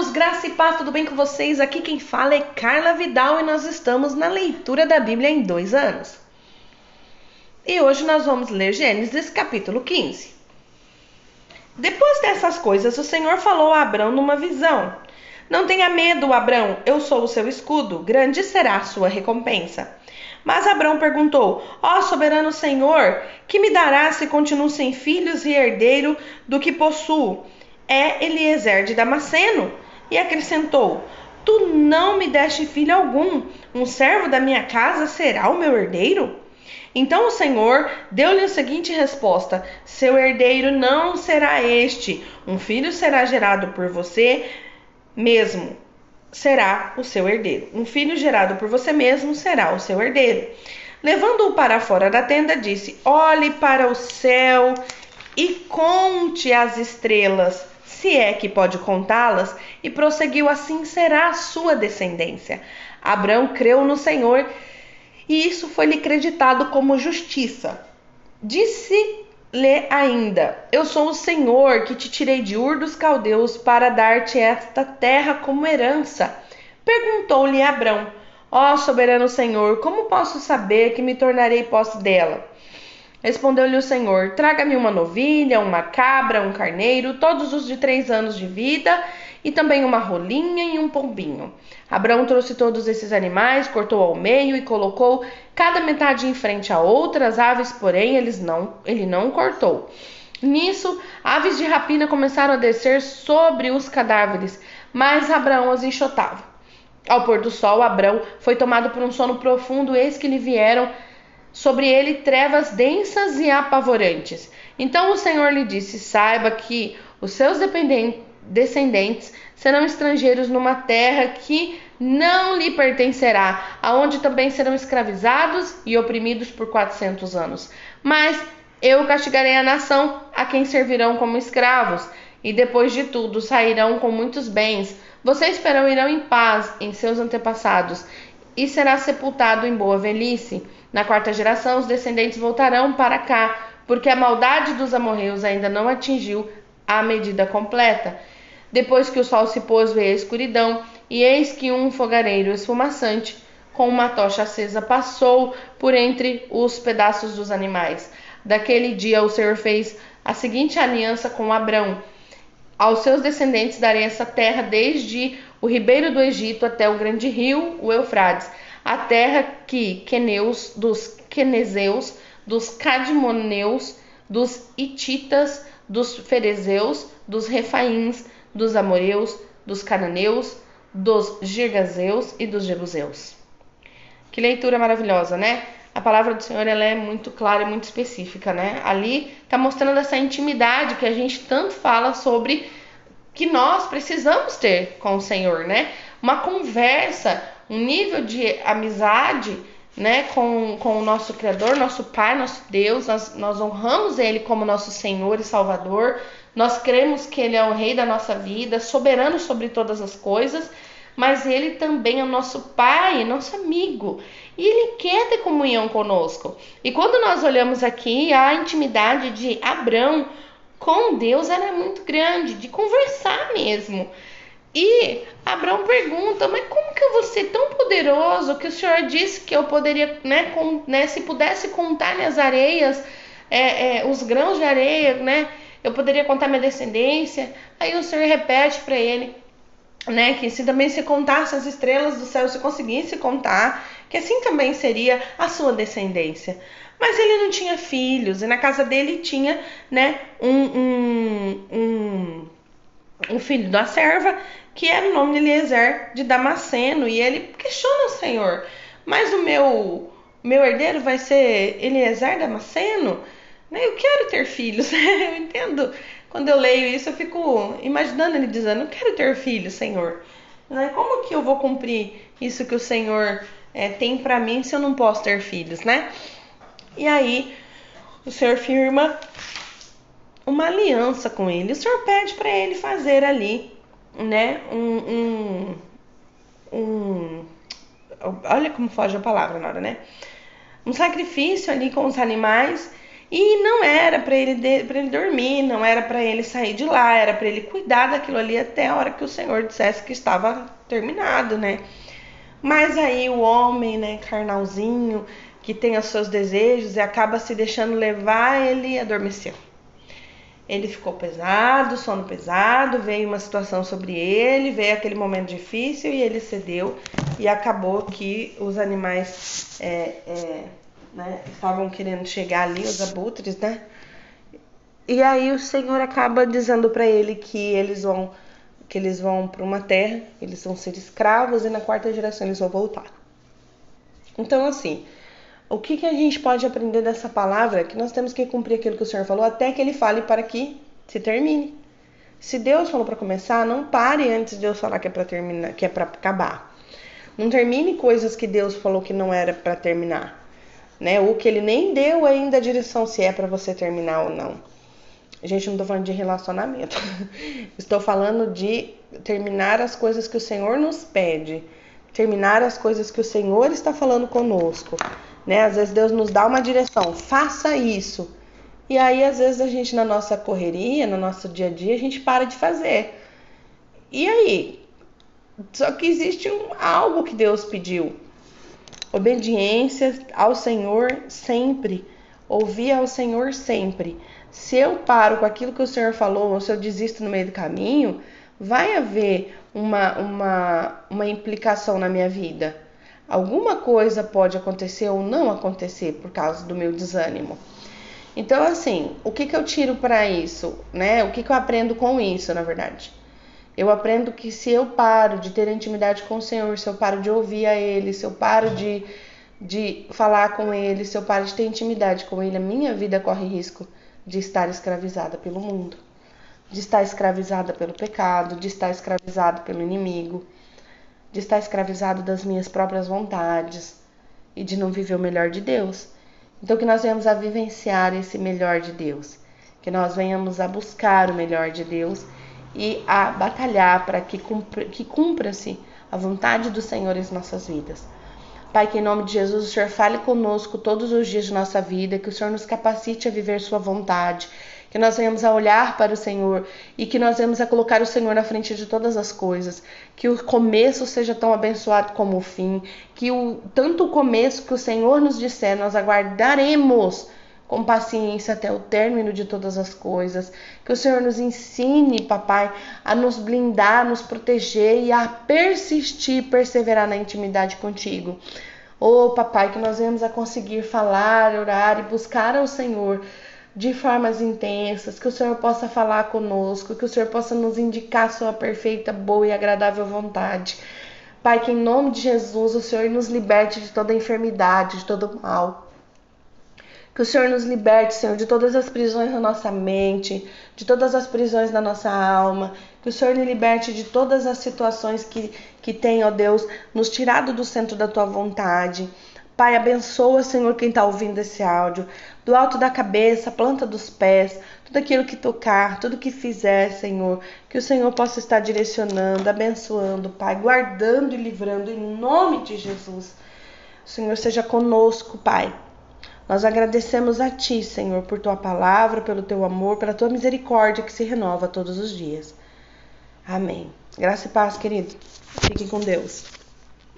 irmãos, graça e paz, tudo bem com vocês? Aqui quem fala é Carla Vidal e nós estamos na leitura da Bíblia em dois anos. E hoje nós vamos ler Gênesis capítulo 15. Depois dessas coisas, o Senhor falou a Abrão numa visão: Não tenha medo, Abrão, eu sou o seu escudo, grande será a sua recompensa. Mas Abrão perguntou: Ó oh, soberano Senhor, que me dará se continuo sem filhos e herdeiro do que possuo? é Eliezer de Damasceno. E acrescentou: Tu não me deste filho algum, um servo da minha casa será o meu herdeiro? Então o Senhor deu-lhe a seguinte resposta: Seu herdeiro não será este, um filho será gerado por você mesmo, será o seu herdeiro. Um filho gerado por você mesmo será o seu herdeiro. Levando-o para fora da tenda, disse: Olhe para o céu e conte as estrelas, se é que pode contá-las, e prosseguiu assim será a sua descendência. Abraão creu no Senhor e isso foi-lhe creditado como justiça. Disse-lhe ainda: Eu sou o Senhor que te tirei de Ur dos Caldeus para dar-te esta terra como herança. Perguntou-lhe Abrão: Ó soberano Senhor, como posso saber que me tornarei posse dela? Respondeu-lhe o Senhor: Traga-me uma novilha, uma cabra, um carneiro, todos os de três anos de vida, e também uma rolinha e um pombinho. Abraão trouxe todos esses animais, cortou ao meio e colocou cada metade em frente à outra. As aves, porém, eles não, ele não cortou. Nisso, aves de rapina começaram a descer sobre os cadáveres, mas Abraão as enxotava. Ao pôr do sol, Abraão foi tomado por um sono profundo, eis que lhe vieram sobre ele trevas densas e apavorantes. Então o Senhor lhe disse: Saiba que os seus descendentes serão estrangeiros numa terra que não lhe pertencerá, aonde também serão escravizados e oprimidos por quatrocentos anos. Mas eu castigarei a nação a quem servirão como escravos, e depois de tudo sairão com muitos bens. Vocês esperam irão em paz em seus antepassados, e será sepultado em boa velhice. Na quarta geração, os descendentes voltarão para cá, porque a maldade dos amorreus ainda não atingiu a medida completa. Depois que o sol se pôs, veio a escuridão, e eis que um fogareiro esfumaçante, com uma tocha acesa, passou por entre os pedaços dos animais. Daquele dia o Senhor fez a seguinte aliança com Abrão: Aos seus descendentes darei essa terra desde o ribeiro do Egito até o grande rio, o Eufrates a terra que Queneus, dos Quenezeus, dos Cadmoneus, dos Ititas, dos Ferezeus, dos Refaíns, dos Amoreus, dos Cananeus, dos Girgazeus e dos Jebuseus. Que leitura maravilhosa, né? A palavra do Senhor ela é muito clara e muito específica, né? Ali está mostrando essa intimidade que a gente tanto fala sobre que nós precisamos ter com o Senhor, né? Uma conversa, um nível de amizade né, com, com o nosso Criador, nosso Pai, nosso Deus, nós, nós honramos Ele como nosso Senhor e Salvador, nós cremos que Ele é o Rei da nossa vida, soberano sobre todas as coisas, mas Ele também é nosso Pai, nosso amigo, e Ele quer ter comunhão conosco. E quando nós olhamos aqui, a intimidade de Abraão com Deus era muito grande, de conversar mesmo. E Abraão pergunta: Mas como que eu vou ser tão poderoso que o Senhor disse que eu poderia, né, com, né se pudesse contar minhas areias, é, é, os grãos de areia, né, eu poderia contar minha descendência? Aí o Senhor repete para ele, né, que se também se contasse as estrelas do céu, se conseguisse contar, que assim também seria a sua descendência. Mas ele não tinha filhos, e na casa dele tinha, né, um, um, um, um filho da serva que era o nome de Eliezer de Damasceno, e ele questiona o Senhor, mas o meu meu herdeiro vai ser Eliezer Damasceno? Né? Eu quero ter filhos, eu entendo. Quando eu leio isso, eu fico imaginando ele dizendo: Eu quero ter filhos, Senhor. Né? Como que eu vou cumprir isso que o Senhor é, tem para mim se eu não posso ter filhos, né? E aí o Senhor firma uma aliança com ele. O Senhor pede para ele fazer ali né, um, um, um, olha como foge a palavra na hora, né? Um sacrifício ali com os animais E não era para ele, para ele dormir, não era para ele sair de lá, era para ele cuidar daquilo ali até a hora que o Senhor dissesse que estava terminado, né? Mas aí o homem, né, carnalzinho, que tem os seus desejos e acaba se deixando levar, ele adormeceu. Ele ficou pesado, sono pesado, veio uma situação sobre ele, veio aquele momento difícil e ele cedeu e acabou que os animais é, é, né, estavam querendo chegar ali, os abutres, né? E aí o Senhor acaba dizendo para ele que eles vão que eles vão para uma terra, eles vão ser escravos e na quarta geração eles vão voltar. Então assim, o que, que a gente pode aprender dessa palavra? Que nós temos que cumprir aquilo que o Senhor falou até que ele fale para que se termine. Se Deus falou para começar, não pare antes de Deus falar que é para terminar, que é para acabar. Não termine coisas que Deus falou que não era para terminar, né? Ou que ele nem deu ainda a direção se é para você terminar ou não. Gente, não estou falando de relacionamento. Estou falando de terminar as coisas que o Senhor nos pede, terminar as coisas que o Senhor está falando conosco né? Às vezes Deus nos dá uma direção, faça isso. E aí, às vezes, a gente, na nossa correria, no nosso dia a dia, a gente para de fazer. E aí? Só que existe um, algo que Deus pediu. Obediência ao Senhor sempre. Ouvir ao Senhor sempre. Se eu paro com aquilo que o Senhor falou, ou se eu desisto no meio do caminho, vai haver uma, uma, uma implicação na minha vida alguma coisa pode acontecer ou não acontecer por causa do meu desânimo. Então, assim, o que, que eu tiro para isso, né? O que, que eu aprendo com isso, na verdade? Eu aprendo que se eu paro de ter intimidade com o Senhor, se eu paro de ouvir a Ele, se eu paro de, de falar com Ele, se eu paro de ter intimidade com Ele, a minha vida corre risco de estar escravizada pelo mundo, de estar escravizada pelo pecado, de estar escravizada pelo inimigo de estar escravizado das minhas próprias vontades e de não viver o melhor de Deus. Então, que nós venhamos a vivenciar esse melhor de Deus, que nós venhamos a buscar o melhor de Deus e a batalhar para que, cumpra, que cumpra-se a vontade do Senhor em nossas vidas. Pai, que em nome de Jesus o Senhor fale conosco todos os dias de nossa vida, que o Senhor nos capacite a viver Sua vontade, que nós venhamos a olhar para o Senhor e que nós venhamos a colocar o Senhor na frente de todas as coisas, que o começo seja tão abençoado como o fim, que o tanto o começo que o Senhor nos disser, nós aguardaremos com paciência até o término de todas as coisas. Que o Senhor nos ensine, papai, a nos blindar, nos proteger e a persistir, perseverar na intimidade contigo. Oh, papai, que nós venhamos a conseguir falar, orar e buscar ao Senhor de formas intensas, que o Senhor possa falar conosco, que o Senhor possa nos indicar sua perfeita, boa e agradável vontade. Pai, que em nome de Jesus o Senhor nos liberte de toda enfermidade, de todo mal. Que o Senhor nos liberte, Senhor, de todas as prisões da nossa mente, de todas as prisões da nossa alma. Que o Senhor nos liberte de todas as situações que, que tem, ó Deus, nos tirado do centro da tua vontade. Pai, abençoa, Senhor, quem está ouvindo esse áudio, do alto da cabeça, planta dos pés, tudo aquilo que tocar, tudo que fizer, Senhor, que o Senhor possa estar direcionando, abençoando, Pai, guardando e livrando em nome de Jesus. O Senhor seja conosco, Pai. Nós agradecemos a Ti, Senhor, por Tua palavra, pelo Teu amor, pela Tua misericórdia que se renova todos os dias. Amém. Graça e paz, querido. Fiquem com Deus.